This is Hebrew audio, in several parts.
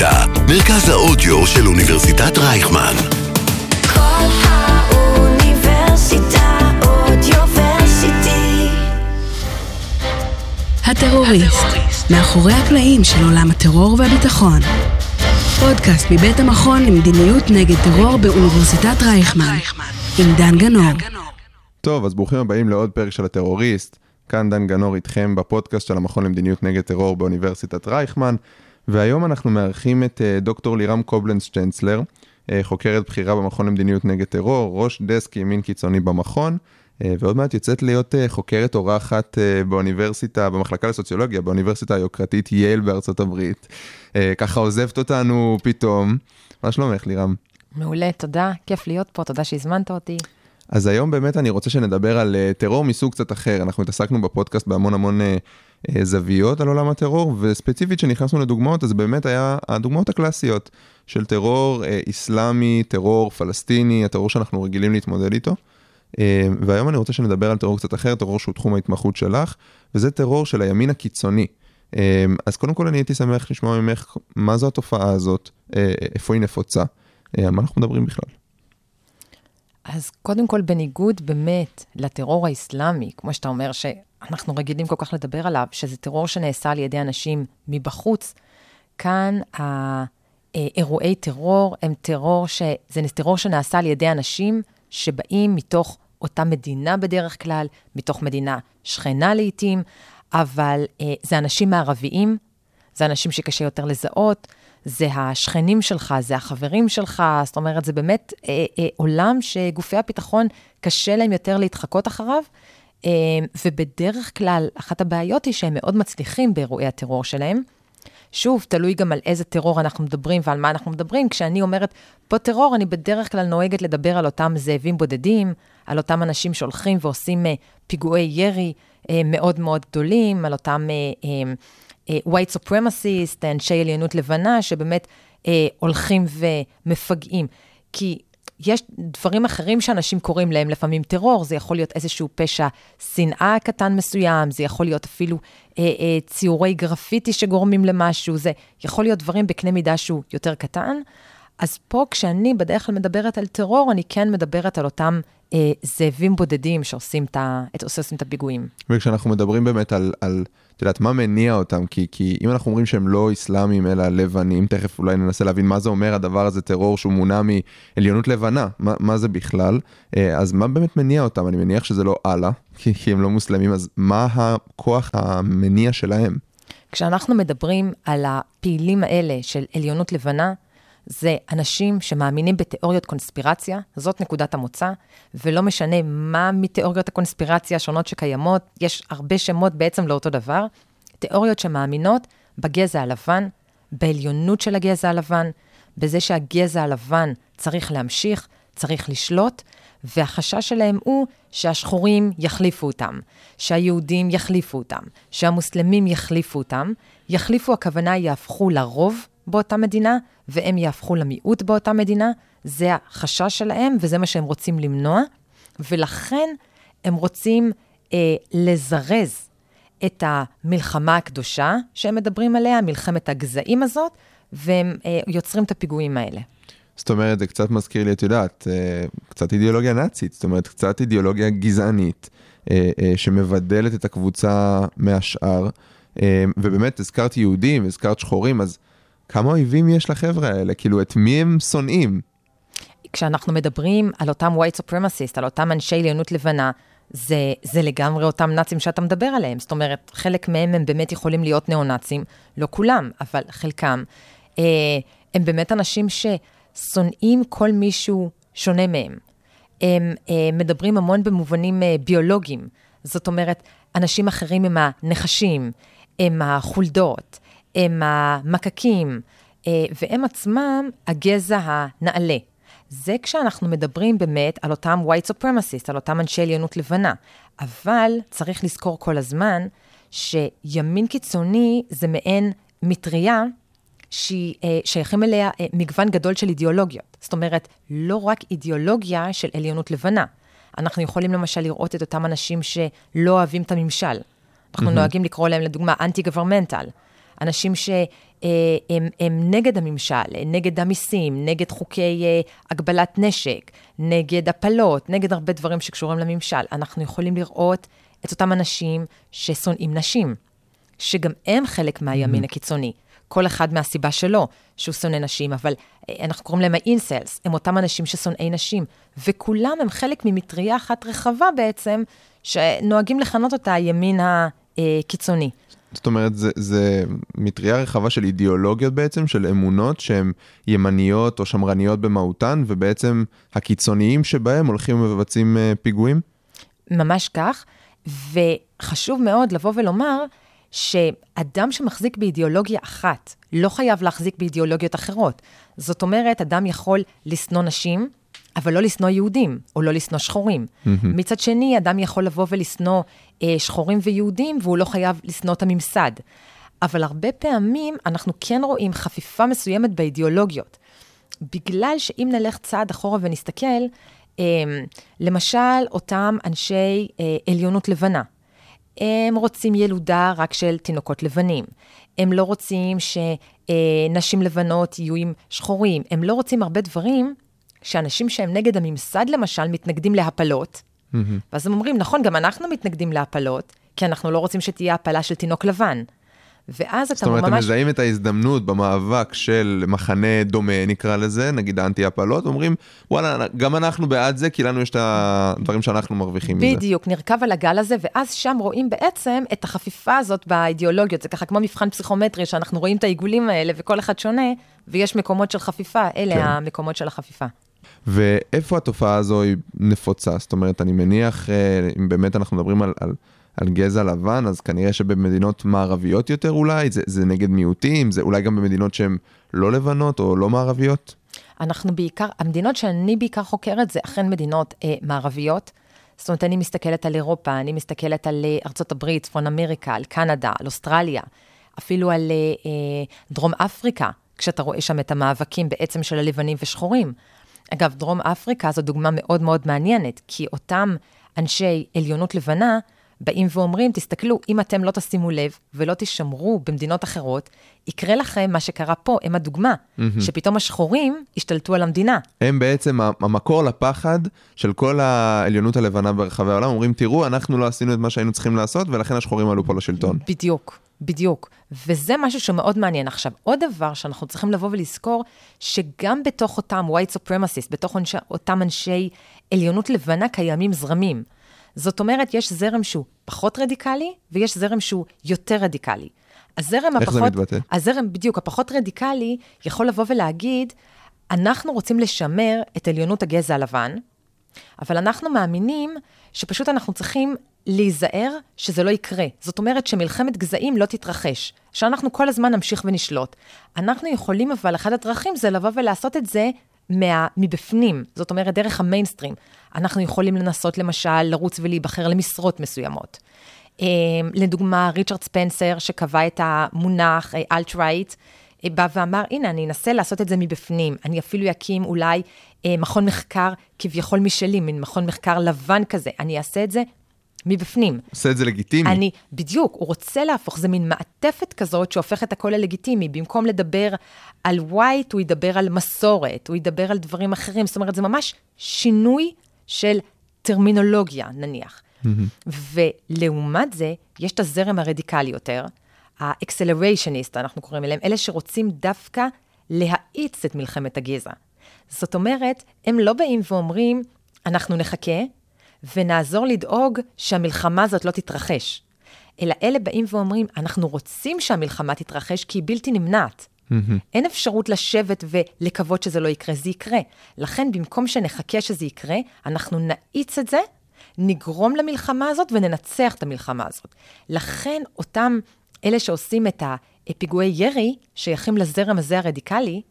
אוניברסיטה, מרכז האודיו של אוניברסיטת רייכמן. כל האוניברסיטה אודיוורסיטי. הטרוריסט, מאחורי הקלעים של עולם הטרור והביטחון. פודקאסט מבית המכון למדיניות נגד טרור באוניברסיטת רייכמן, עם דן גנור. טוב, אז ברוכים הבאים לעוד פרק של הטרוריסט. כאן דן גנור איתכם בפודקאסט של המכון למדיניות נגד טרור באוניברסיטת רייכמן, והיום אנחנו מארחים את אה, דוקטור לירם קובלנץ צ'נצלר, אה, חוקרת בכירה במכון למדיניות נגד טרור, ראש דסק ימין קיצוני במכון, אה, ועוד מעט יוצאת להיות חוקרת אורחת באוניברסיטה, במחלקה לסוציולוגיה, באוניברסיטה היוקרתית יייל בארצות הברית. ככה עוזבת אותנו פתאום. מה שלומך לירם? מעולה, תודה, כיף להיות פה, תודה שהזמנת אותי. אז היום באמת אני רוצה שנדבר על טרור מסוג קצת אחר. אנחנו התעסקנו בפודקאסט בהמון המון זוויות על עולם הטרור, וספציפית כשנכנסנו לדוגמאות, אז באמת היה הדוגמאות הקלאסיות של טרור uh, איסלאמי, טרור פלסטיני, הטרור שאנחנו רגילים להתמודד איתו. Uh, והיום אני רוצה שנדבר על טרור קצת אחר, טרור שהוא תחום ההתמחות שלך, וזה טרור של הימין הקיצוני. אז קודם כל אני הייתי שמח לשמוע ממך מה זו התופעה הזאת, איפה היא נפוצה, על מה אנחנו מדברים בכלל. אז קודם כל, בניגוד באמת לטרור האסלאמי, כמו שאתה אומר, שאנחנו רגילים כל כך לדבר עליו, שזה טרור שנעשה על ידי אנשים מבחוץ, כאן האירועי טרור הם טרור, ש... זה טרור שנעשה על ידי אנשים שבאים מתוך אותה מדינה בדרך כלל, מתוך מדינה שכנה לעתים, אבל אה, זה אנשים מערביים, זה אנשים שקשה יותר לזהות, זה השכנים שלך, זה החברים שלך, זאת אומרת, זה באמת אה, אה, עולם שגופי הביטחון, קשה להם יותר להתחקות אחריו, ובדרך כלל, אחת הבעיות היא שהם מאוד מצליחים באירועי הטרור שלהם. שוב, תלוי גם על איזה טרור אנחנו מדברים ועל מה אנחנו מדברים. כשאני אומרת פה טרור, אני בדרך כלל נוהגת לדבר על אותם זאבים בודדים, על אותם אנשים שהולכים ועושים אה, פיגועי ירי אה, מאוד מאוד גדולים, על אותם... אה, אה, white supremacist, אנשי עליונות לבנה, שבאמת הולכים ומפגעים. כי יש דברים אחרים שאנשים קוראים להם לפעמים טרור, זה יכול להיות איזשהו פשע שנאה קטן מסוים, זה יכול להיות אפילו אה, אה, ציורי גרפיטי שגורמים למשהו, זה יכול להיות דברים בקנה מידה שהוא יותר קטן. אז פה, כשאני בדרך כלל מדברת על טרור, אני כן מדברת על אותם אה, זאבים בודדים שעושים את, את, עושים את הפיגועים. וכשאנחנו מדברים באמת על, על את יודעת, מה מניע אותם? כי, כי אם אנחנו אומרים שהם לא אסלאמים אלא לבנים, תכף אולי ננסה להבין מה זה אומר הדבר הזה, טרור שהוא מונע מעליונות לבנה, מה, מה זה בכלל? אה, אז מה באמת מניע אותם? אני מניח שזה לא אללה, כי, כי הם לא מוסלמים, אז מה הכוח המניע שלהם? כשאנחנו מדברים על הפעילים האלה של עליונות לבנה, זה אנשים שמאמינים בתיאוריות קונספירציה, זאת נקודת המוצא, ולא משנה מה מתיאוריות הקונספירציה השונות שקיימות, יש הרבה שמות בעצם לאותו דבר, תיאוריות שמאמינות בגזע הלבן, בעליונות של הגזע הלבן, בזה שהגזע הלבן צריך להמשיך, צריך לשלוט, והחשש שלהם הוא שהשחורים יחליפו אותם, שהיהודים יחליפו אותם, שהמוסלמים יחליפו אותם. יחליפו, הכוונה יהפכו לרוב באותה מדינה, והם יהפכו למיעוט באותה מדינה. זה החשש שלהם, וזה מה שהם רוצים למנוע. ולכן הם רוצים אה, לזרז את המלחמה הקדושה שהם מדברים עליה, מלחמת הגזעים הזאת, והם אה, יוצרים את הפיגועים האלה. זאת אומרת, זה קצת מזכיר לי, את יודעת, אה, קצת אידיאולוגיה נאצית, זאת אומרת, קצת אידיאולוגיה גזענית, אה, אה, שמבדלת את הקבוצה מהשאר. ובאמת, הזכרת יהודים, הזכרת שחורים, אז כמה אויבים יש לחבר'ה האלה? כאילו, את מי הם שונאים? כשאנחנו מדברים על אותם white supremacist, על אותם אנשי עליונות לבנה, זה, זה לגמרי אותם נאצים שאתה מדבר עליהם. זאת אומרת, חלק מהם הם באמת יכולים להיות ניאו-נאצים, לא כולם, אבל חלקם. אה, הם באמת אנשים ששונאים כל מישהו שונה מהם. הם אה, מדברים המון במובנים אה, ביולוגיים. זאת אומרת, אנשים אחרים הם הנחשים, הם החולדות, הם המקקים, אה, והם עצמם הגזע הנעלה. זה כשאנחנו מדברים באמת על אותם white supremacist, על אותם אנשי עליונות לבנה. אבל צריך לזכור כל הזמן שימין קיצוני זה מעין מטריה ששייכים אה, אליה אה, מגוון גדול של אידיאולוגיות. זאת אומרת, לא רק אידיאולוגיה של עליונות לבנה. אנחנו יכולים למשל לראות את אותם אנשים שלא אוהבים את הממשל. אנחנו mm-hmm. נוהגים לקרוא להם לדוגמה אנטי-גוורמנטל. אנשים שהם הם נגד הממשל, נגד המיסים, נגד חוקי אה, הגבלת נשק, נגד הפלות, נגד הרבה דברים שקשורים לממשל. אנחנו יכולים לראות את אותם אנשים ששונאים נשים, שגם הם חלק מהימין הקיצוני. כל אחד מהסיבה שלו, שהוא שונא נשים, אבל אה, אנחנו קוראים להם האינסלס, הם אותם אנשים ששונאי נשים, וכולם הם חלק ממטריה אחת רחבה בעצם, שנוהגים לכנות אותה הימין הקיצוני. זאת אומרת, זה, זה מטריה רחבה של אידיאולוגיות בעצם, של אמונות שהן ימניות או שמרניות במהותן, ובעצם הקיצוניים שבהם הולכים ומבצעים אה, פיגועים? ממש כך, וחשוב מאוד לבוא ולומר שאדם שמחזיק באידיאולוגיה אחת לא חייב להחזיק באידיאולוגיות אחרות. זאת אומרת, אדם יכול לשנוא נשים, אבל לא לשנוא יהודים, או לא לשנוא שחורים. Mm-hmm. מצד שני, אדם יכול לבוא ולשנוא אה, שחורים ויהודים, והוא לא חייב לשנוא את הממסד. אבל הרבה פעמים אנחנו כן רואים חפיפה מסוימת באידיאולוגיות. בגלל שאם נלך צעד אחורה ונסתכל, אה, למשל, אותם אנשי אה, עליונות לבנה, הם רוצים ילודה רק של תינוקות לבנים. הם לא רוצים שנשים לבנות יהיו עם שחורים. הם לא רוצים הרבה דברים שאנשים שהם נגד הממסד, למשל, מתנגדים להפלות. Mm-hmm. ואז הם אומרים, נכון, גם אנחנו מתנגדים להפלות, כי אנחנו לא רוצים שתהיה הפלה של תינוק לבן. ואז אתה ממש... זאת אומרת. הם מזהים את ההזדמנות במאבק של מחנה דומה, נקרא לזה, נגיד האנטי-הפלות, אומרים, וואלה, גם אנחנו בעד זה, כי לנו יש את הדברים שאנחנו מרוויחים מזה. בדיוק, נרכב על הגל הזה, ואז שם רואים בעצם את החפיפה הזאת באידיאולוגיות. זה ככה כמו מבחן פסיכומטרי, שאנחנו רואים את העיגולים האלה, וכל אחד שונה, ויש מקומות של חפיפה, אלה כן. המקומות של החפיפה. ואיפה התופעה הזו היא נפוצה? זאת אומרת, אני מניח, אה, אם באמת אנחנו מדברים על, על, על גזע לבן, אז כנראה שבמדינות מערביות יותר אולי, זה, זה נגד מיעוטים, זה אולי גם במדינות שהן לא לבנות או לא מערביות? אנחנו בעיקר, המדינות שאני בעיקר חוקרת זה אכן מדינות אה, מערביות. זאת אומרת, אני מסתכלת על אירופה, אני מסתכלת על אה, ארצות הברית, צפון אמריקה, על קנדה, על אוסטרליה, אפילו על אה, אה, דרום אפריקה, כשאתה רואה שם את המאבקים בעצם של הלבנים ושחורים. אגב, דרום אפריקה זו דוגמה מאוד מאוד מעניינת, כי אותם אנשי עליונות לבנה באים ואומרים, תסתכלו, אם אתם לא תשימו לב ולא תשמרו במדינות אחרות, יקרה לכם מה שקרה פה, הם הדוגמה, mm-hmm. שפתאום השחורים השתלטו על המדינה. הם בעצם המקור לפחד של כל העליונות הלבנה ברחבי העולם, אומרים, תראו, אנחנו לא עשינו את מה שהיינו צריכים לעשות, ולכן השחורים עלו פה לשלטון. בדיוק. בדיוק. וזה משהו שמאוד מעניין. עכשיו, עוד דבר שאנחנו צריכים לבוא ולזכור, שגם בתוך אותם white supremacists, בתוך אותם אנשי עליונות לבנה, קיימים זרמים. זאת אומרת, יש זרם שהוא פחות רדיקלי, ויש זרם שהוא יותר רדיקלי. הזרם איך הפחות... זה מתבטא? הזרם, בדיוק, הפחות רדיקלי, יכול לבוא ולהגיד, אנחנו רוצים לשמר את עליונות הגזע הלבן, אבל אנחנו מאמינים שפשוט אנחנו צריכים להיזהר שזה לא יקרה. זאת אומרת שמלחמת גזעים לא תתרחש, שאנחנו כל הזמן נמשיך ונשלוט. אנחנו יכולים, אבל אחת הדרכים זה לבוא ולעשות את זה מה, מבפנים, זאת אומרת, דרך המיינסטרים. אנחנו יכולים לנסות, למשל, לרוץ ולהיבחר למשרות מסוימות. אמ, לדוגמה, ריצ'רד ספנסר, שקבע את המונח אלט-רייט, אה, בא ואמר, הנה, אני אנסה לעשות את זה מבפנים. אני אפילו אקים אולי אה, מכון מחקר כביכול משלי, מין מכון מחקר לבן כזה. אני אעשה את זה מבפנים. עושה את זה לגיטימי. אני, בדיוק, הוא רוצה להפוך, זה מין מעטפת כזאת שהופכת הכל ללגיטימי. במקום לדבר על ווייט, הוא ידבר על מסורת, הוא ידבר על דברים אחרים. זאת אומרת, זה ממש שינוי של טרמינולוגיה, נניח. Mm-hmm. ולעומת זה, יש את הזרם הרדיקלי יותר, האקסלריישניסט, אנחנו קוראים אליהם, אלה שרוצים דווקא להאיץ את מלחמת הגזע. זאת אומרת, הם לא באים ואומרים, אנחנו נחכה ונעזור לדאוג שהמלחמה הזאת לא תתרחש. אלא אלה באים ואומרים, אנחנו רוצים שהמלחמה תתרחש כי היא בלתי נמנעת. Mm-hmm. אין אפשרות לשבת ולקוות שזה לא יקרה, זה יקרה. לכן, במקום שנחכה שזה יקרה, אנחנו נאיץ את זה, נגרום למלחמה הזאת וננצח את המלחמה הזאת. לכן, אותם אלה שעושים את הפיגועי ירי, שייכים לזרם הזה הרדיקלי,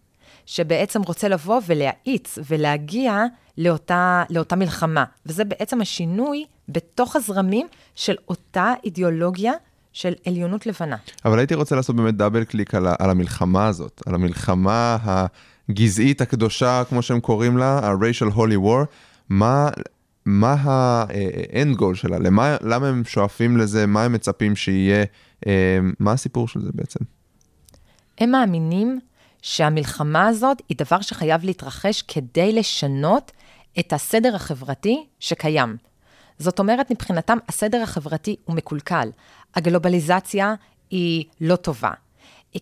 שבעצם רוצה לבוא ולהאיץ ולהגיע לאותה, לאותה מלחמה. וזה בעצם השינוי בתוך הזרמים של אותה אידיאולוגיה של עליונות לבנה. אבל הייתי רוצה לעשות באמת דאבל קליק על, על המלחמה הזאת, על המלחמה הגזעית הקדושה, כמו שהם קוראים לה, ה-racial holy war. מה, מה ה-end goal שלה? למה, למה הם שואפים לזה? מה הם מצפים שיהיה? אה, מה הסיפור של זה בעצם? הם מאמינים שהמלחמה הזאת היא דבר שחייב להתרחש כדי לשנות את הסדר החברתי שקיים. זאת אומרת, מבחינתם הסדר החברתי הוא מקולקל. הגלובליזציה היא לא טובה.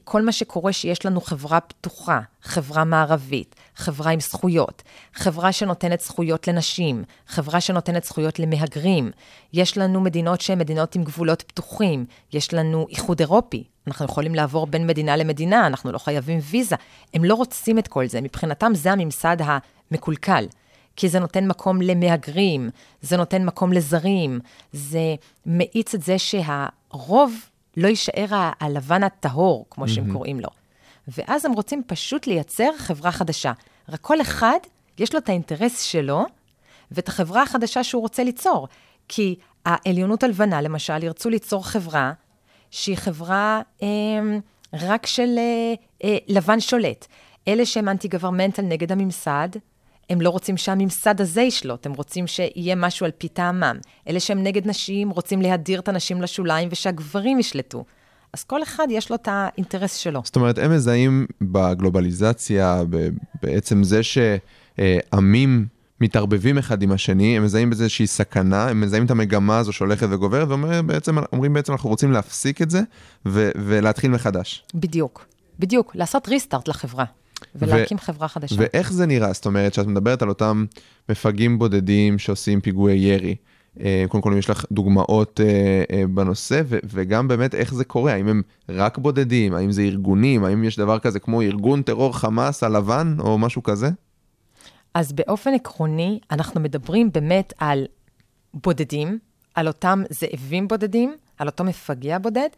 כל מה שקורה שיש לנו חברה פתוחה, חברה מערבית, חברה עם זכויות, חברה שנותנת זכויות לנשים, חברה שנותנת זכויות למהגרים. יש לנו מדינות שהן מדינות עם גבולות פתוחים, יש לנו איחוד אירופי, אנחנו יכולים לעבור בין מדינה למדינה, אנחנו לא חייבים ויזה. הם לא רוצים את כל זה, מבחינתם זה הממסד המקולקל. כי זה נותן מקום למהגרים, זה נותן מקום לזרים, זה מאיץ את זה שהרוב לא יישאר הלבן הטהור, כמו שהם קוראים לו. ואז הם רוצים פשוט לייצר חברה חדשה. רק כל אחד, יש לו את האינטרס שלו, ואת החברה החדשה שהוא רוצה ליצור. כי העליונות הלבנה, למשל, ירצו ליצור חברה שהיא חברה אה, רק של אה, אה, לבן שולט. אלה שהם אנטי-גוורמנטל נגד הממסד, הם לא רוצים שהממסד הזה ישלוט, הם רוצים שיהיה משהו על פי טעמם. אלה שהם נגד נשים, רוצים להדיר את הנשים לשוליים ושהגברים ישלטו. אז כל אחד יש לו את האינטרס שלו. זאת אומרת, הם מזהים בגלובליזציה, בעצם זה שעמים מתערבבים אחד עם השני, הם מזהים בזה איזושהי סכנה, הם מזהים את המגמה הזו שהולכת וגוברת, ואומרים בעצם, בעצם אנחנו רוצים להפסיק את זה ו- ולהתחיל מחדש. בדיוק, בדיוק, לעשות ריסטארט לחברה, ולהקים חברה חדשה. ואיך זה נראה? זאת אומרת, שאת מדברת על אותם מפגעים בודדים שעושים פיגועי ירי. אה, קודם כל, אם יש לך דוגמאות אה, אה, בנושא, ו- וגם באמת איך זה קורה, האם הם רק בודדים, האם זה ארגונים, האם יש דבר כזה כמו ארגון טרור חמאס הלבן או משהו כזה? אז באופן עקרוני, אנחנו מדברים באמת על בודדים, על אותם זאבים בודדים, על אותו מפגע בודד,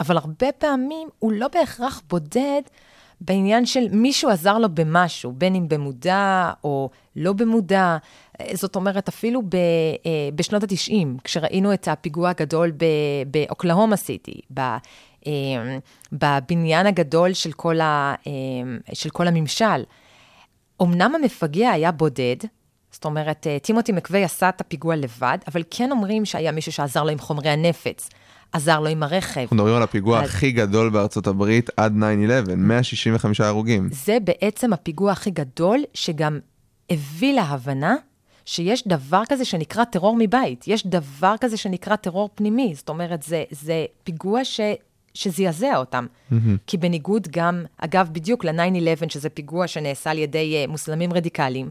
אבל הרבה פעמים הוא לא בהכרח בודד בעניין של מישהו עזר לו במשהו, בין אם במודע או לא במודע. זאת אומרת, אפילו ב, אה, בשנות ה-90, כשראינו את הפיגוע הגדול באוקלהומה סיטי, אה, בבניין הגדול של כל, ה, אה, של כל הממשל, אמנם המפגע היה בודד, זאת אומרת, אה, טימותי מקווי עשה את הפיגוע לבד, אבל כן אומרים שהיה מישהו שעזר לו עם חומרי הנפץ, עזר לו עם הרכב. אנחנו מדברים על הפיגוע אז- הכי גדול בארצות הברית עד 9-11, 165 הרוגים. זה בעצם הפיגוע הכי גדול, שגם הביא להבנה שיש דבר כזה שנקרא טרור מבית. יש דבר כזה שנקרא טרור פנימי. זאת אומרת, זה, זה פיגוע ש, שזעזע אותם. כי בניגוד גם, אגב, בדיוק ל-9-11, שזה פיגוע שנעשה על ידי uh, מוסלמים רדיקליים,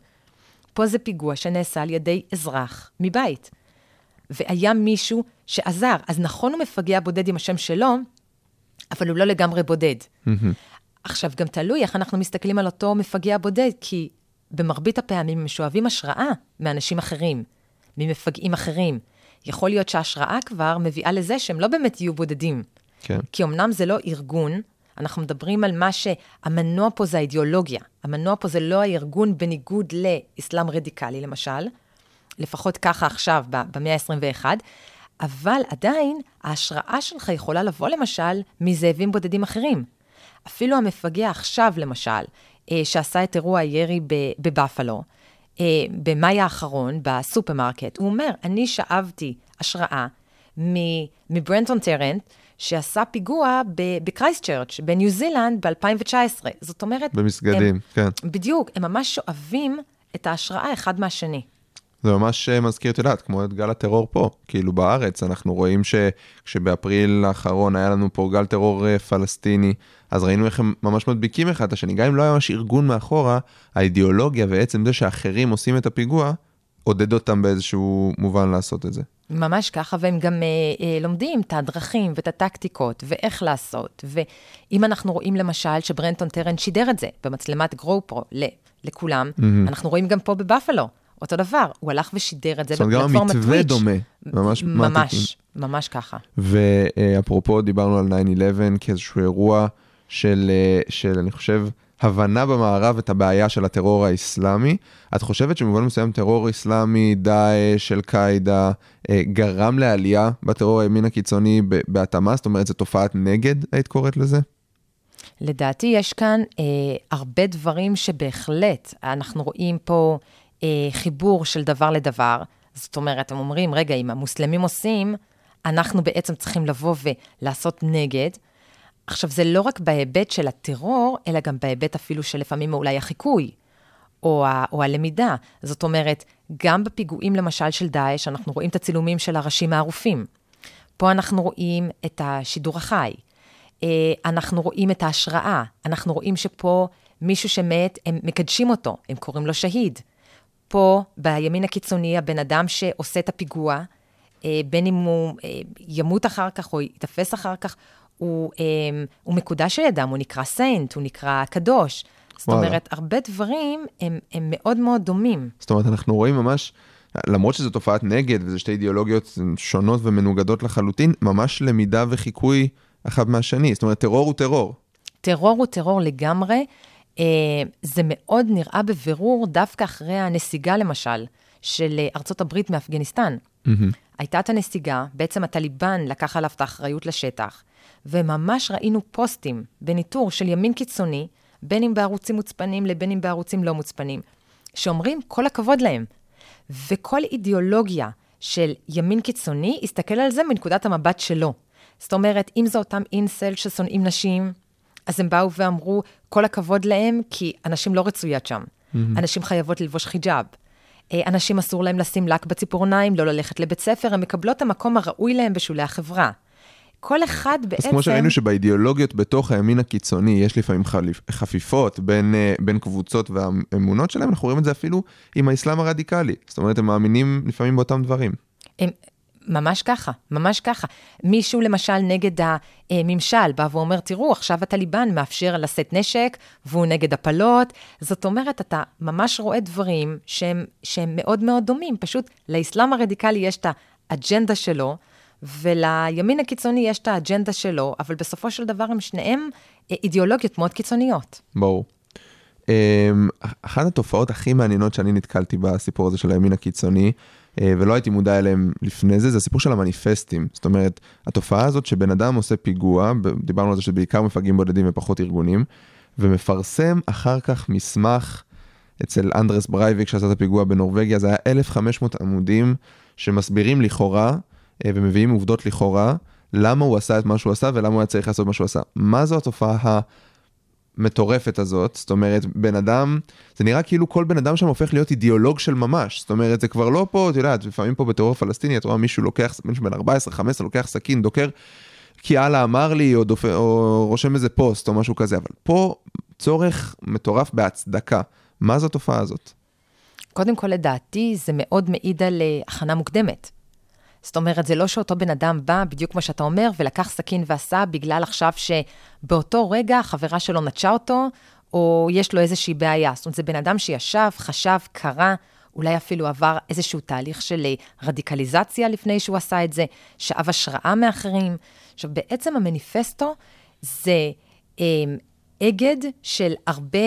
פה זה פיגוע שנעשה על ידי אזרח מבית. והיה מישהו שעזר. אז נכון הוא מפגע בודד עם השם שלו, אבל הוא לא לגמרי בודד. עכשיו, גם תלוי איך אנחנו מסתכלים על אותו מפגע בודד, כי במרבית הפעמים הם שואבים השראה מאנשים אחרים, ממפגעים אחרים. יכול להיות שההשראה כבר מביאה לזה שהם לא באמת יהיו בודדים. כן. כי אמנם זה לא ארגון, אנחנו מדברים על מה שהמנוע פה זה האידיאולוגיה. המנוע פה זה לא הארגון בניגוד לאסלאם רדיקלי, למשל, לפחות ככה עכשיו, במאה ה-21, אבל עדיין ההשראה שלך יכולה לבוא, למשל, מזאבים בודדים אחרים. אפילו המפגע עכשיו, למשל, אה, שעשה את אירוע הירי ב- בבאפלו, אה, במאי האחרון, בסופרמרקט, הוא אומר, אני שאבתי השראה מברנטון טרנט, שעשה פיגוע בקרייסט צ'רץ', בניו זילנד, ב-2019. זאת אומרת... במסגדים, הם, כן. בדיוק, הם ממש שואבים את ההשראה אחד מהשני. זה ממש אה, מזכיר, את יודעת, כמו את גל הטרור פה, כאילו בארץ, אנחנו רואים שכשבאפריל האחרון היה לנו פה גל טרור אה, פלסטיני, אז ראינו איך הם ממש מדביקים אחד את השני, גם אם לא היה ממש ארגון מאחורה, האידיאולוגיה ועצם זה שאחרים עושים את הפיגוע, עודד אותם באיזשהו מובן לעשות את זה. ממש ככה, והם גם אה, אה, לומדים את הדרכים ואת הטקטיקות ואיך לעשות. ואם אנחנו רואים למשל שברנטון טרן שידר את זה במצלמת גרו-פרו ל- לכולם, אנחנו רואים גם פה בבאפלו, אותו דבר, הוא הלך ושידר את זה זאת אומרת, גם בפלטפורמת המתווה טוויץ'. דומה, ממש. ממש, ממש ככה. ואפרופו דיברנו על 9-11 כאיזשהו אירוע של, אה, של, אני חושב, הבנה במערב את הבעיה של הטרור האסלאמי. את חושבת שבמובן מסוים טרור אסלאמי, דאעש, אל-קאעידה, אה, גרם לעלייה בטרור הימין הקיצוני בהתאמה? זאת אומרת, זו תופעת נגד, היית קוראת לזה? לדעתי יש כאן אה, הרבה דברים שבהחלט אנחנו רואים פה אה, חיבור של דבר לדבר. זאת אומרת, הם אומרים, רגע, אם המוסלמים עושים, אנחנו בעצם צריכים לבוא ולעשות נגד, עכשיו, זה לא רק בהיבט של הטרור, אלא גם בהיבט אפילו של לפעמים אולי החיקוי, או, ה, או הלמידה. זאת אומרת, גם בפיגועים למשל של דאעש, אנחנו רואים את הצילומים של הראשים הערופים. פה אנחנו רואים את השידור החי. אה, אנחנו רואים את ההשראה. אנחנו רואים שפה מישהו שמת, הם מקדשים אותו, הם קוראים לו שהיד. פה, בימין הקיצוני, הבן אדם שעושה את הפיגוע, אה, בין אם הוא אה, ימות אחר כך או ייתפס אחר כך, הוא, הוא מקודש על ידם, הוא נקרא סיינט, הוא נקרא קדוש. זאת וואלה. אומרת, הרבה דברים הם, הם מאוד מאוד דומים. זאת אומרת, אנחנו רואים ממש, למרות שזו תופעת נגד וזה שתי אידיאולוגיות שונות ומנוגדות לחלוטין, ממש למידה וחיקוי אחד מהשני. זאת אומרת, טרור הוא טרור. טרור הוא טרור לגמרי. אה, זה מאוד נראה בבירור דווקא אחרי הנסיגה, למשל, של אה, ארצות הברית מאפגניסטן. הייתה את הנסיגה, בעצם הטליבן לקח עליו את האחריות לשטח, וממש ראינו פוסטים בניטור של ימין קיצוני, בין אם בערוצים מוצפנים לבין אם בערוצים לא מוצפנים, שאומרים כל הכבוד להם. וכל אידיאולוגיה של ימין קיצוני, הסתכל על זה מנקודת המבט שלו. זאת אומרת, אם זה אותם אינסל ששונאים נשים, אז הם באו ואמרו, כל הכבוד להם, כי הנשים לא רצויות שם. הנשים חייבות ללבוש חיג'אב. אה, אנשים אסור להם לשים לק בציפורניים, לא ללכת לבית ספר, הן מקבלות את המקום הראוי להם בשולי החברה. כל אחד בעצם... אז כמו שראינו שבאידיאולוגיות בתוך הימין הקיצוני יש לפעמים חליפ- חפיפות בין, אה, בין קבוצות והאמונות שלהם, אנחנו רואים את זה אפילו עם האסלאם הרדיקלי. זאת אומרת, הם מאמינים לפעמים באותם דברים. הם, ממש ככה, ממש ככה. מישהו למשל נגד הממשל בא ואומר, תראו, עכשיו הטליבן מאפשר לשאת נשק, והוא נגד הפלות. זאת אומרת, אתה ממש רואה דברים שהם, שהם מאוד מאוד דומים. פשוט לאסלאם הרדיקלי יש את האג'נדה שלו, ולימין הקיצוני יש את האג'נדה שלו, אבל בסופו של דבר הם שניהם אה, אידיאולוגיות מאוד קיצוניות. ברור. אמ, אחת התופעות הכי מעניינות שאני נתקלתי בסיפור הזה של הימין הקיצוני, ולא הייתי מודע אליהם לפני זה, זה הסיפור של המניפסטים. זאת אומרת, התופעה הזאת שבן אדם עושה פיגוע, דיברנו על זה שבעיקר מפגעים בודדים ופחות ארגונים, ומפרסם אחר כך מסמך אצל אנדרס ברייביק שעשה את הפיגוע בנורבגיה, זה היה 1,500 עמודים שמסבירים לכאורה אה, ומביאים עובדות לכאורה, למה הוא עשה את מה שהוא עשה ולמה הוא היה צריך לעשות מה שהוא עשה. מה זו התופעה המטורפת הזאת? זאת אומרת, בן אדם, זה נראה כאילו כל בן אדם שם הופך להיות אידיאולוג של ממש. זאת אומרת, זה כבר לא פה, את יודעת, לפעמים פה בטרור פלסטיני, את רואה מישהו לוקח, מישהו בן 14-15, לוקח סכין, דוקר, כי אללה אמר לי, או, דופ... או רושם איזה פוסט או משהו כזה, אבל פה צורך מטורף בהצדקה. מה זו התופעה הזאת? קודם כל, לדעתי, זה מאוד מעיד על אה, הכנה מוקדמת. זאת אומרת, זה לא שאותו בן אדם בא, בדיוק כמו שאתה אומר, ולקח סכין ועשה בגלל עכשיו שבאותו רגע החברה שלו נטשה אותו, או יש לו איזושהי בעיה. זאת אומרת, זה בן אדם שישב, חשב, קרא, אולי אפילו עבר איזשהו תהליך של אה, רדיקליזציה לפני שהוא עשה את זה, שאב השראה מאחרים. עכשיו, בעצם המניפסטו זה אה, אגד של הרבה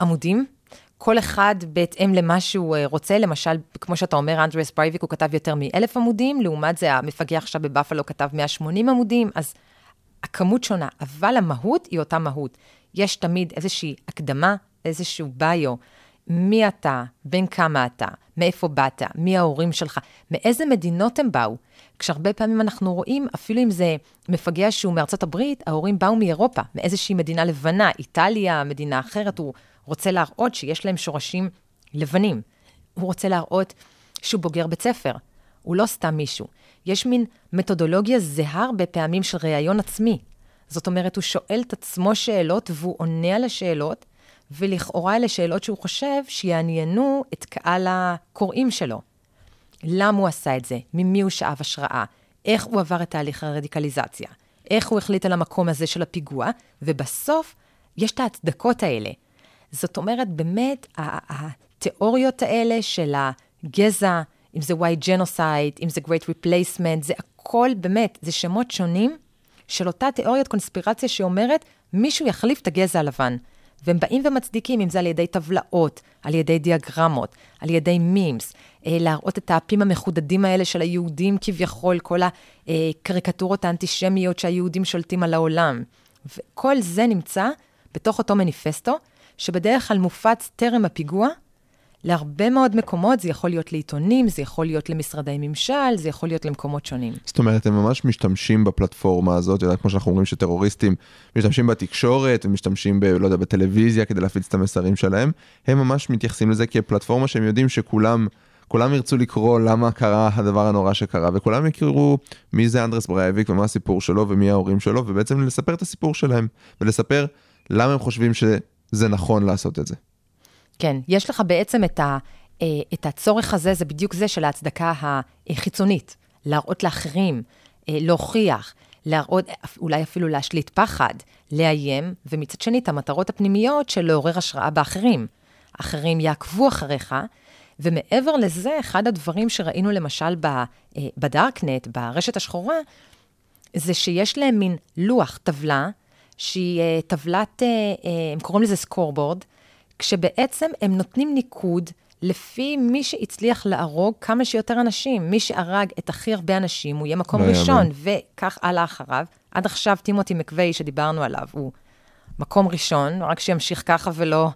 עמודים, כל אחד בהתאם למה שהוא אה, רוצה, למשל, כמו שאתה אומר, אנדרס ברייביק, הוא כתב יותר מאלף עמודים, לעומת זה המפגע עכשיו בבאפלו כתב 180 עמודים, אז הכמות שונה, אבל המהות היא אותה מהות. יש תמיד איזושהי הקדמה, איזשהו ביו, מי אתה, בין כמה אתה, מאיפה באת, מי ההורים שלך, מאיזה מדינות הם באו. כשהרבה פעמים אנחנו רואים, אפילו אם זה מפגע שהוא מארצות הברית, ההורים באו מאירופה, מאיזושהי מדינה לבנה, איטליה, מדינה אחרת, הוא רוצה להראות שיש להם שורשים לבנים. הוא רוצה להראות שהוא בוגר בית ספר, הוא לא סתם מישהו. יש מין מתודולוגיה זהה הרבה פעמים של ראיון עצמי. זאת אומרת, הוא שואל את עצמו שאלות והוא עונה על השאלות, ולכאורה אלה שאלות שהוא חושב שיעניינו את קהל הקוראים שלו. למה הוא עשה את זה? ממי הוא שאב השראה? איך הוא עבר את תהליך הרדיקליזציה? איך הוא החליט על המקום הזה של הפיגוע? ובסוף, יש את ההצדקות האלה. זאת אומרת, באמת, התיאוריות האלה של הגזע, אם זה white genocide, אם זה great replacement, זה הכל באמת, זה שמות שונים של אותה תיאוריית קונספירציה שאומרת, מישהו יחליף את הגזע הלבן. והם באים ומצדיקים, אם זה על ידי טבלאות, על ידי דיאגרמות, על ידי מימס, אה, להראות את האפים המחודדים האלה של היהודים כביכול, כל הקריקטורות האנטישמיות שהיהודים שולטים על העולם. וכל זה נמצא בתוך אותו מניפסטו, שבדרך כלל מופץ טרם הפיגוע, להרבה מאוד מקומות, זה יכול להיות לעיתונים, זה יכול להיות למשרדי ממשל, זה יכול להיות למקומות שונים. זאת אומרת, הם ממש משתמשים בפלטפורמה הזאת, יודע, כמו שאנחנו אומרים שטרוריסטים משתמשים בתקשורת ומשתמשים ב... לא יודע, בטלוויזיה כדי להפיץ את המסרים שלהם, הם ממש מתייחסים לזה כפלטפורמה שהם יודעים שכולם... כולם ירצו לקרוא למה קרה הדבר הנורא שקרה, וכולם יכירו מי זה אנדרס ברייביק ומה הסיפור שלו ומי ההורים שלו, ובעצם לספר את הסיפור שלהם, ולספר למה הם חושבים שזה נכון לעשות את זה. כן, יש לך בעצם את, ה, אה, את הצורך הזה, זה בדיוק זה של ההצדקה החיצונית. להראות לאחרים, אה, להוכיח, להראות, אולי אפילו להשליט פחד, לאיים, ומצד שני, את המטרות הפנימיות של לעורר השראה באחרים. אחרים יעקבו אחריך, ומעבר לזה, אחד הדברים שראינו למשל אה, בדארקנט, ברשת השחורה, זה שיש להם מין לוח, טבלה, שהיא טבלת, הם קוראים לזה scoreboard, כשבעצם הם נותנים ניקוד לפי מי שהצליח להרוג כמה שיותר אנשים. מי שהרג את הכי הרבה אנשים, הוא יהיה מקום לא ראשון, יאמן. וכך הלאה אחריו. עד עכשיו טימותי מקווי, שדיברנו עליו, הוא מקום ראשון, רק שימשיך ככה ולא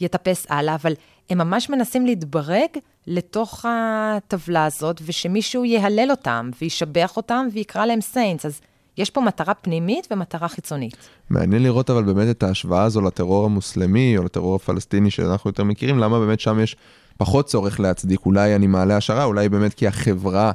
יטפס הלאה, אבל הם ממש מנסים להתברג לתוך הטבלה הזאת, ושמישהו יהלל אותם, וישבח אותם, ויקרא להם saints. אז יש פה מטרה פנימית ומטרה חיצונית. מעניין לראות אבל באמת את ההשוואה הזו לטרור המוסלמי או לטרור הפלסטיני שאנחנו יותר מכירים, למה באמת שם יש פחות צורך להצדיק, אולי אני מעלה השערה, אולי באמת כי החברה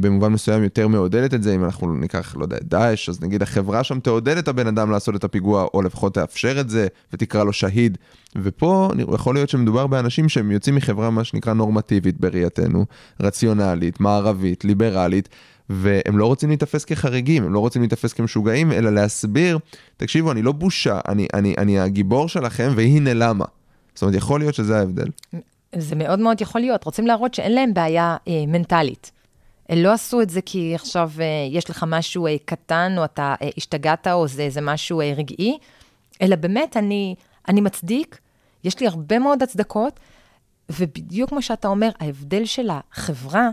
במובן מסוים יותר מעודדת את זה, אם אנחנו ניקח, לא יודע, דאעש, אז נגיד החברה שם תעודד את הבן אדם לעשות את הפיגוע, או לפחות תאפשר את זה, ותקרא לו שהיד. ופה יכול להיות שמדובר באנשים שהם יוצאים מחברה, מה שנקרא נורמטיבית בראייתנו, רציונלית, מערבית, ליברלית, והם לא רוצים להיתפס כחריגים, הם לא רוצים להיתפס כמשוגעים, אלא להסביר, תקשיבו, אני לא בושה, אני, אני, אני הגיבור שלכם, והנה למה. זאת אומרת, יכול להיות שזה ההבדל. זה מאוד מאוד יכול להיות. רוצים להראות שאין להם בעיה אה, מנטלית. לא עשו את זה כי עכשיו אה, יש לך משהו אה, קטן, או אתה אה, השתגעת, או זה איזה משהו רגעי, אלא באמת, אני, אני מצדיק, יש לי הרבה מאוד הצדקות, ובדיוק כמו שאתה אומר, ההבדל של החברה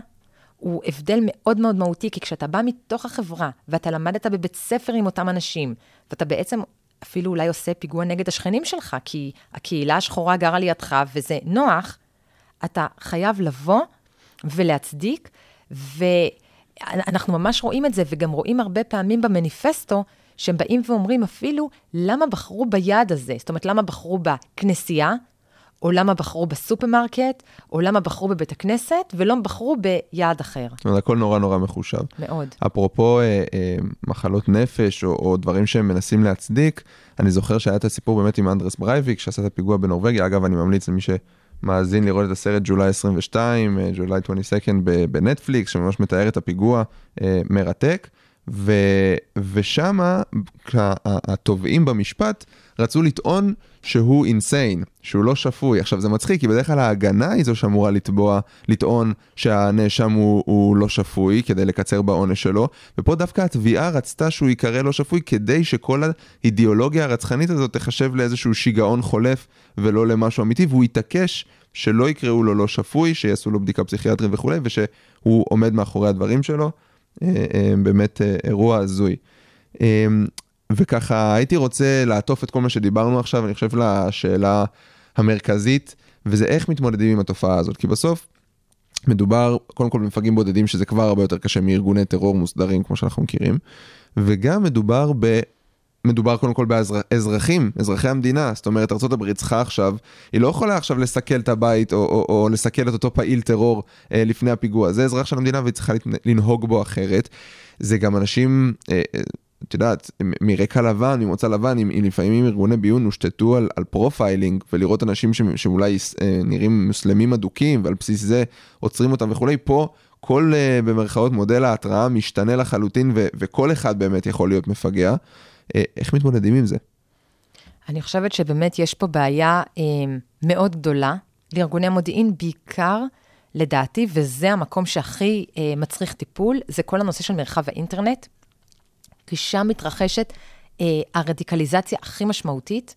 הוא הבדל מאוד מאוד מהותי, כי כשאתה בא מתוך החברה, ואתה למדת בבית ספר עם אותם אנשים, ואתה בעצם אפילו אולי עושה פיגוע נגד השכנים שלך, כי הקהילה השחורה גרה לידך וזה נוח, אתה חייב לבוא ולהצדיק, ואנחנו ממש רואים את זה, וגם רואים הרבה פעמים במניפסטו, שהם באים ואומרים אפילו, למה בחרו ביעד הזה? זאת אומרת, למה בחרו בכנסייה, או למה בחרו בסופרמרקט, או למה בחרו בבית הכנסת, ולא בחרו ביעד אחר. זאת אומרת, הכל נורא נורא מחושב. מאוד. אפרופו אה, אה, מחלות נפש או, או דברים שהם מנסים להצדיק, אני זוכר שהיה את הסיפור באמת עם אנדרס ברייביק שעשה את הפיגוע בנורבגיה, אגב אני ממליץ למי שמאזין לראות את הסרט ג'ולי 22, אה, ג'ולי 22 בנטפליקס, שממש מתאר את הפיגוע אה, מרתק. ו, ושמה התובעים במשפט רצו לטעון שהוא אינסיין, שהוא לא שפוי. עכשיו זה מצחיק, כי בדרך כלל ההגנה היא זו שאמורה לתבוע, לטעון שהנאשם הוא, הוא לא שפוי כדי לקצר בעונש שלו, ופה דווקא התביעה רצתה שהוא ייקרא לא שפוי כדי שכל האידיאולוגיה הרצחנית הזאת תחשב לאיזשהו שיגעון חולף ולא למשהו אמיתי, והוא התעקש שלא יקראו לו לא שפוי, שיעשו לו בדיקה פסיכיאטרית וכולי, ושהוא עומד מאחורי הדברים שלו. אה, אה, באמת אה, אירוע הזוי. וככה הייתי רוצה לעטוף את כל מה שדיברנו עכשיו, אני חושב לשאלה המרכזית, וזה איך מתמודדים עם התופעה הזאת. כי בסוף מדובר קודם כל במפגעים בודדים, שזה כבר הרבה יותר קשה מארגוני טרור מוסדרים, כמו שאנחנו מכירים, וגם מדובר ב... מדובר קודם כל באזרחים, אזרחי המדינה, זאת אומרת ארה"ב צריכה עכשיו, היא לא יכולה עכשיו לסכל את הבית או, או, או לסכל את אותו פעיל טרור אה, לפני הפיגוע, זה אזרח של המדינה והיא צריכה לנהוג בו אחרת. זה גם אנשים, אה, את יודעת, מרקע לבן, ממוצא לבן, אם, לפעמים ארגוני ביון הושתתו על, על profiling ולראות אנשים ש, שאולי אה, נראים מוסלמים אדוקים ועל בסיס זה עוצרים אותם וכולי, פה כל אה, במרכאות מודל ההתראה משתנה לחלוטין ו, וכל אחד באמת יכול להיות מפגע. אה, איך מתמודדים עם זה? אני חושבת שבאמת יש פה בעיה אה, מאוד גדולה לארגוני המודיעין, בעיקר, לדעתי, וזה המקום שהכי אה, מצריך טיפול, זה כל הנושא של מרחב האינטרנט, כי שם מתרחשת אה, הרדיקליזציה הכי משמעותית.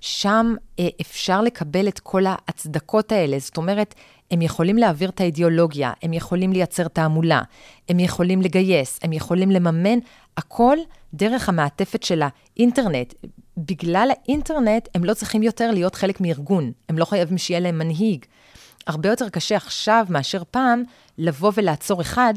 שם אה, אפשר לקבל את כל ההצדקות האלה. זאת אומרת, הם יכולים להעביר את האידיאולוגיה, הם יכולים לייצר תעמולה, הם יכולים לגייס, הם יכולים לממן, הכל דרך המעטפת של האינטרנט. בגלל האינטרנט, הם לא צריכים יותר להיות חלק מארגון, הם לא חייבים שיהיה להם מנהיג. הרבה יותר קשה עכשיו מאשר פעם לבוא ולעצור אחד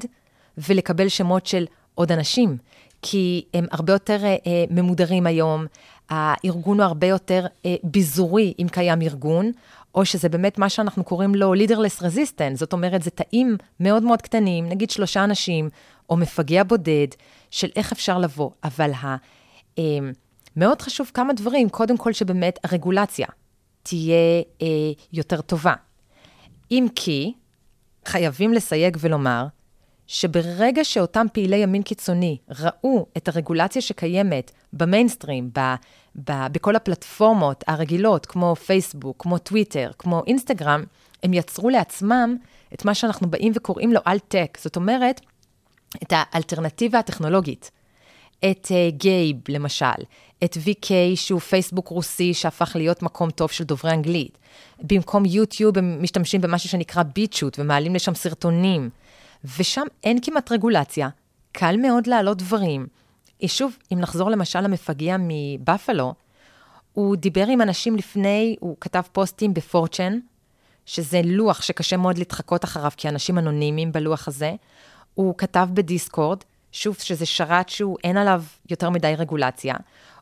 ולקבל שמות של עוד אנשים, כי הם הרבה יותר אה, אה, ממודרים היום, הארגון הוא הרבה יותר אה, ביזורי, אם קיים ארגון, או שזה באמת מה שאנחנו קוראים לו leaderless resistant, זאת אומרת, זה תאים מאוד מאוד קטנים, נגיד שלושה אנשים, או מפגע בודד, של איך אפשר לבוא. אבל ה, אה, מאוד חשוב כמה דברים, קודם כל שבאמת הרגולציה תהיה אה, יותר טובה. אם כי, חייבים לסייג ולומר, שברגע שאותם פעילי ימין קיצוני ראו את הרגולציה שקיימת במיינסטרים, ב, ב, בכל הפלטפורמות הרגילות, כמו פייסבוק, כמו טוויטר, כמו אינסטגרם, הם יצרו לעצמם את מה שאנחנו באים וקוראים לו אל-טק, זאת אומרת, את האלטרנטיבה הטכנולוגית. את uh, גייב, למשל, את VK, שהוא פייסבוק רוסי שהפך להיות מקום טוב של דוברי אנגלית. במקום יוטיוב הם משתמשים במשהו שנקרא ביטשוט ומעלים לשם סרטונים. ושם אין כמעט רגולציה, קל מאוד להעלות דברים. שוב, אם נחזור למשל למפגע מבאפלו, הוא דיבר עם אנשים לפני, הוא כתב פוסטים בפורצ'ן, שזה לוח שקשה מאוד להתחקות אחריו, כי אנשים אנונימיים בלוח הזה. הוא כתב בדיסקורד, שוב, שזה שרת שהוא, אין עליו יותר מדי רגולציה.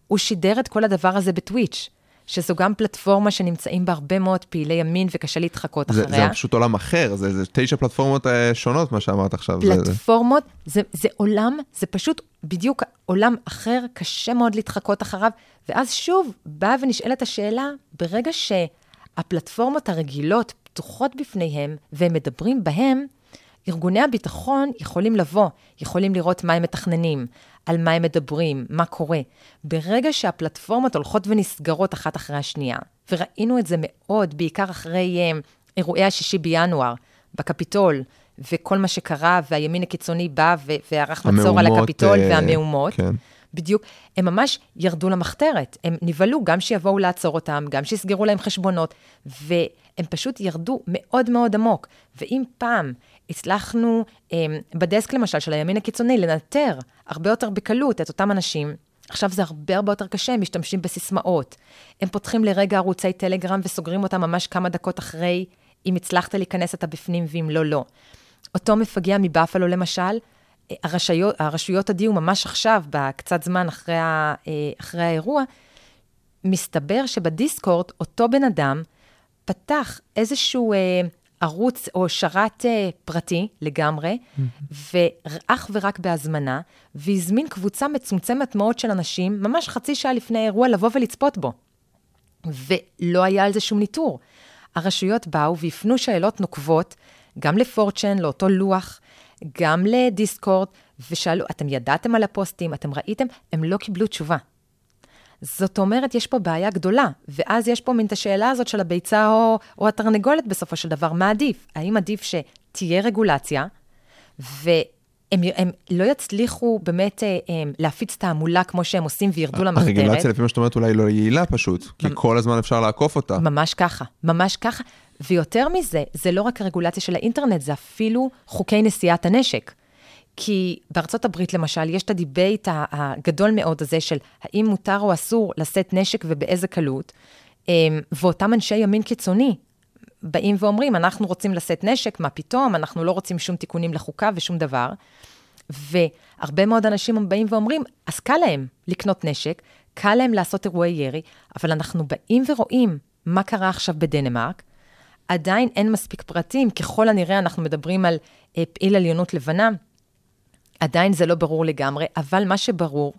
הוא שידר את כל הדבר הזה בטוויץ', שזו גם פלטפורמה שנמצאים בה הרבה מאוד פעילי ימין וקשה להתחקות זה, אחריה. זה פשוט עולם אחר, זה, זה תשע פלטפורמות אה, שונות, מה שאמרת עכשיו. זה- זה- פלטפורמות, זה, זה עולם, זה פשוט בדיוק עולם אחר, קשה מאוד להתחקות אחריו. ואז שוב, באה ונשאלת השאלה, ברגע שהפלטפורמות הרגילות פתוחות בפניהם והם מדברים בהם, ארגוני הביטחון יכולים לבוא, יכולים לראות מה הם מתכננים, על מה הם מדברים, מה קורה. ברגע שהפלטפורמות הולכות ונסגרות אחת אחרי השנייה, וראינו את זה מאוד, בעיקר אחרי אה, אירועי השישי בינואר, בקפיטול, וכל מה שקרה, והימין הקיצוני בא ו- וערך מצור על הקפיטול אה, והמהומות. כן. בדיוק, הם ממש ירדו למחתרת. הם נבהלו גם שיבואו לעצור אותם, גם שיסגרו להם חשבונות, והם פשוט ירדו מאוד מאוד עמוק. ואם פעם הצלחנו, אה, בדסק למשל של הימין הקיצוני, לנטר הרבה יותר בקלות את אותם אנשים, עכשיו זה הרבה הרבה יותר קשה, הם משתמשים בסיסמאות. הם פותחים לרגע ערוצי טלגרם וסוגרים אותם ממש כמה דקות אחרי, אם הצלחת להיכנס אתה בפנים ואם לא, לא. אותו מפגע מבאפלו למשל, הרשויות, הרשויות הודיעו ממש עכשיו, בקצת זמן אחרי, ה, אה, אחרי האירוע, מסתבר שבדיסקורד אותו בן אדם פתח איזשהו אה, ערוץ או שרת אה, פרטי לגמרי, ואך ורק בהזמנה, והזמין קבוצה מצומצמת מאוד של אנשים, ממש חצי שעה לפני האירוע, לבוא ולצפות בו. ולא היה על זה שום ניטור. הרשויות באו והפנו שאלות נוקבות, גם לפורצ'ן, לאותו לוח, גם לדיסקורד, ושאלו, אתם ידעתם על הפוסטים, אתם ראיתם? הם לא קיבלו תשובה. זאת אומרת, יש פה בעיה גדולה, ואז יש פה מין את השאלה הזאת של הביצה או, או התרנגולת בסופו של דבר, מה עדיף? האם עדיף שתהיה רגולציה, והם הם לא יצליחו באמת אה, הם, להפיץ תעמולה כמו שהם עושים וירדו למחתרת? הרגולציה, לפי מה שאת אומרת, אולי לא יעילה פשוט, כי כל הזמן אפשר לעקוף אותה. ממש ככה, ממש ככה. ויותר מזה, זה לא רק הרגולציה של האינטרנט, זה אפילו חוקי נשיאת הנשק. כי בארצות הברית, למשל, יש את ה debate הגדול מאוד הזה של האם מותר או אסור לשאת נשק ובאיזה קלות, אמ, ואותם אנשי ימין קיצוני באים ואומרים, אנחנו רוצים לשאת נשק, מה פתאום, אנחנו לא רוצים שום תיקונים לחוקה ושום דבר. והרבה מאוד אנשים באים ואומרים, אז קל להם לקנות נשק, קל להם לעשות אירועי ירי, אבל אנחנו באים ורואים מה קרה עכשיו בדנמרק, עדיין אין מספיק פרטים, ככל הנראה אנחנו מדברים על אה, פעיל עליונות לבנה, עדיין זה לא ברור לגמרי, אבל מה שברור,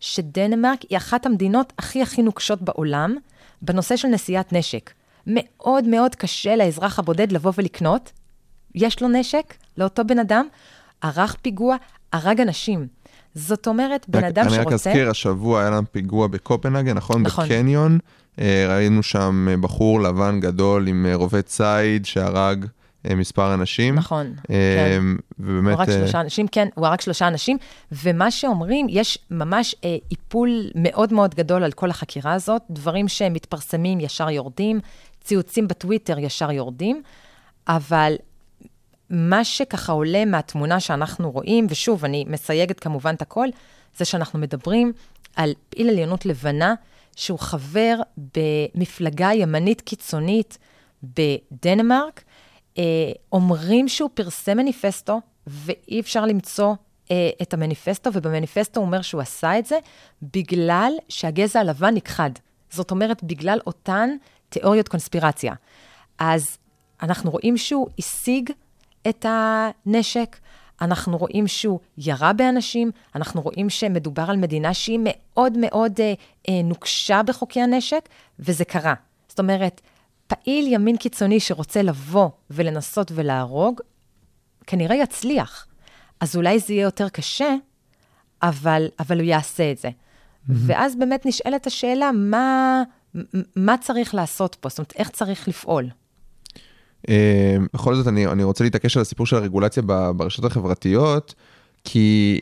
שדנמרק היא אחת המדינות הכי הכי נוקשות בעולם בנושא של נשיאת נשק. מאוד מאוד קשה לאזרח הבודד לבוא ולקנות. יש לו נשק לאותו בן אדם, ערך פיגוע, הרג אנשים. זאת אומרת, בן רק- אדם אני רק שרוצה... אזכיר, השבוע היה לנו פיגוע בקופנהגן, נכון? נכון. בקניון. אה, ראינו שם אה, בחור לבן גדול עם אה, רובה ציד שהרג מספר אנשים. נכון, אה, כן. ובאמת... הוא הרג אה, שלושה אנשים, כן, הוא הרג שלושה אנשים, ומה שאומרים, יש ממש אה, איפול מאוד מאוד גדול על כל החקירה הזאת, דברים שמתפרסמים ישר יורדים, ציוצים בטוויטר ישר יורדים, אבל מה שככה עולה מהתמונה שאנחנו רואים, ושוב, אני מסייגת כמובן את הכל, זה שאנחנו מדברים על פעיל עליונות לבנה, שהוא חבר במפלגה ימנית קיצונית בדנמרק, אה, אומרים שהוא פרסם מניפסטו, ואי אפשר למצוא אה, את המניפסטו, ובמניפסטו הוא אומר שהוא עשה את זה בגלל שהגזע הלבן נכחד. זאת אומרת, בגלל אותן תיאוריות קונספירציה. אז אנחנו רואים שהוא השיג את הנשק, אנחנו רואים שהוא ירה באנשים, אנחנו רואים שמדובר על מדינה שהיא מאוד מאוד אה, אה, נוקשה בחוקי הנשק, וזה קרה. זאת אומרת, פעיל ימין קיצוני שרוצה לבוא ולנסות ולהרוג, כנראה יצליח. אז אולי זה יהיה יותר קשה, אבל, אבל הוא יעשה את זה. Mm-hmm. ואז באמת נשאלת השאלה, מה, מה צריך לעשות פה? זאת אומרת, איך צריך לפעול? אה, בכל זאת, אני, אני רוצה להתעקש על הסיפור של הרגולציה ברשתות החברתיות, כי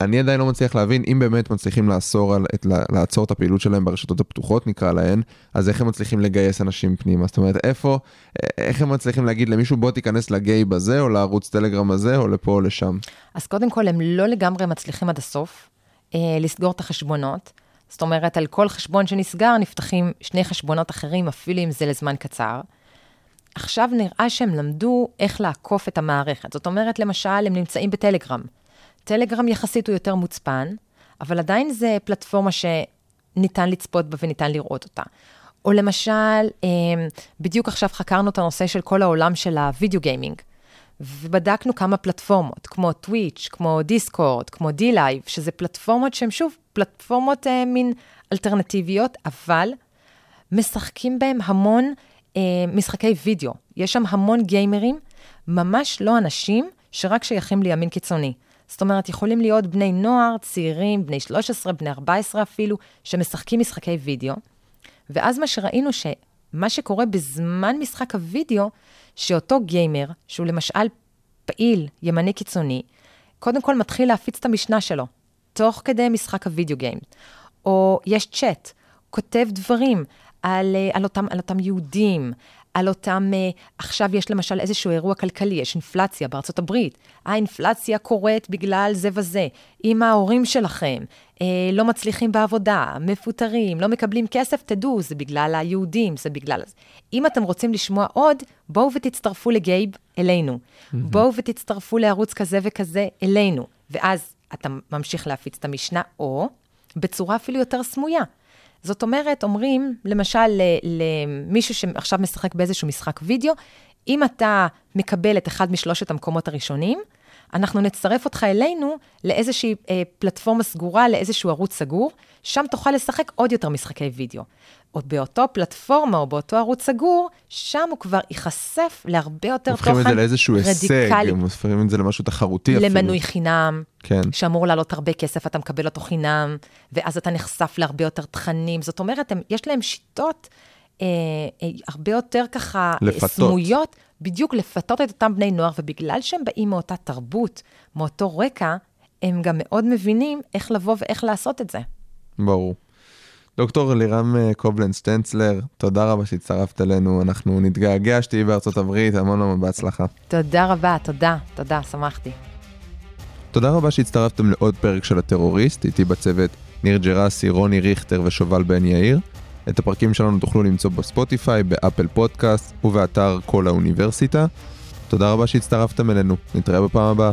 אני עדיין לא מצליח להבין אם באמת מצליחים לאסור על, את, לעצור את הפעילות שלהם ברשתות הפתוחות, נקרא להן, אז איך הם מצליחים לגייס אנשים פנימה? זאת אומרת, איפה, איך הם מצליחים להגיד למישהו בוא תיכנס לגיי בזה, או לערוץ טלגרם הזה, או לפה או לשם? אז קודם כל, הם לא לגמרי מצליחים עד הסוף אה, לסגור את החשבונות. זאת אומרת, על כל חשבון שנסגר נפתחים שני חשבונות אחרים, אפילו אם זה לזמן קצר. עכשיו נראה שהם למדו איך לעקוף את המערכת. זאת אומרת, למשל, הם נמצאים בטלגרם. טלגרם יחסית הוא יותר מוצפן, אבל עדיין זה פלטפורמה שניתן לצפות בה וניתן לראות אותה. או למשל, אמ, בדיוק עכשיו חקרנו את הנושא של כל העולם של ה video gaming, ובדקנו כמה פלטפורמות, כמו Twitch, כמו Discord, כמו DLive, שזה פלטפורמות שהן שוב פלטפורמות אה, מין אלטרנטיביות, אבל משחקים בהם המון אה, משחקי וידאו. יש שם המון גיימרים, ממש לא אנשים שרק שייכים לימין קיצוני. זאת אומרת, יכולים להיות בני נוער, צעירים, בני 13, בני 14 אפילו, שמשחקים משחקי וידאו. ואז מה שראינו, שמה שקורה בזמן משחק הוידאו, שאותו גיימר, שהוא למשל פעיל ימני קיצוני, קודם כל מתחיל להפיץ את המשנה שלו, תוך כדי משחק הוידאו גיים. או יש צ'אט, כותב דברים על, אה, על, אותם, על אותם יהודים, על אותם, uh, עכשיו יש למשל איזשהו אירוע כלכלי, יש אינפלציה בארצות הברית. האינפלציה קורית בגלל זה וזה. אם ההורים שלכם uh, לא מצליחים בעבודה, מפוטרים, לא מקבלים כסף, תדעו, זה בגלל היהודים, זה בגלל... אם אתם רוצים לשמוע עוד, בואו ותצטרפו לגייב אלינו. Mm-hmm. בואו ותצטרפו לערוץ כזה וכזה אלינו. ואז אתה ממשיך להפיץ את המשנה, או בצורה אפילו יותר סמויה. זאת אומרת, אומרים, למשל, למישהו שעכשיו משחק באיזשהו משחק וידאו, אם אתה מקבל את אחד משלושת המקומות הראשונים, אנחנו נצרף אותך אלינו לאיזושהי אה, פלטפורמה סגורה, לאיזשהו ערוץ סגור, שם תוכל לשחק עוד יותר משחקי וידאו. או באותו פלטפורמה או באותו ערוץ סגור, שם הוא כבר ייחשף להרבה יותר תוכן רדיקלי. הופכים את זה לאיזשהו הישג, הם הופכים את זה למשהו תחרותי אפילו. למנוי חינם, כן. שאמור לעלות הרבה כסף, אתה מקבל אותו חינם, ואז אתה נחשף להרבה יותר תכנים. זאת אומרת, הם, יש להם שיטות אה, אה, הרבה יותר ככה לפתות. סמויות, בדיוק לפתות את אותם בני נוער, ובגלל שהם באים מאותה תרבות, מאותו רקע, הם גם מאוד מבינים איך לבוא ואיך לעשות את זה. ברור. דוקטור לירם אה, קובלן סטנצלר, תודה רבה שהצטרפת אלינו, אנחנו נתגעגע שתהיי בארצות הברית, המון המון בהצלחה. תודה רבה, תודה, תודה, שמחתי. תודה רבה שהצטרפתם לעוד פרק של הטרוריסט, איתי בצוות ניר ג'רסי, רוני ריכטר ושובל בן יאיר. את הפרקים שלנו תוכלו למצוא בספוטיפיי, באפל פודקאסט ובאתר כל האוניברסיטה. תודה רבה שהצטרפתם אלינו, נתראה בפעם הבאה.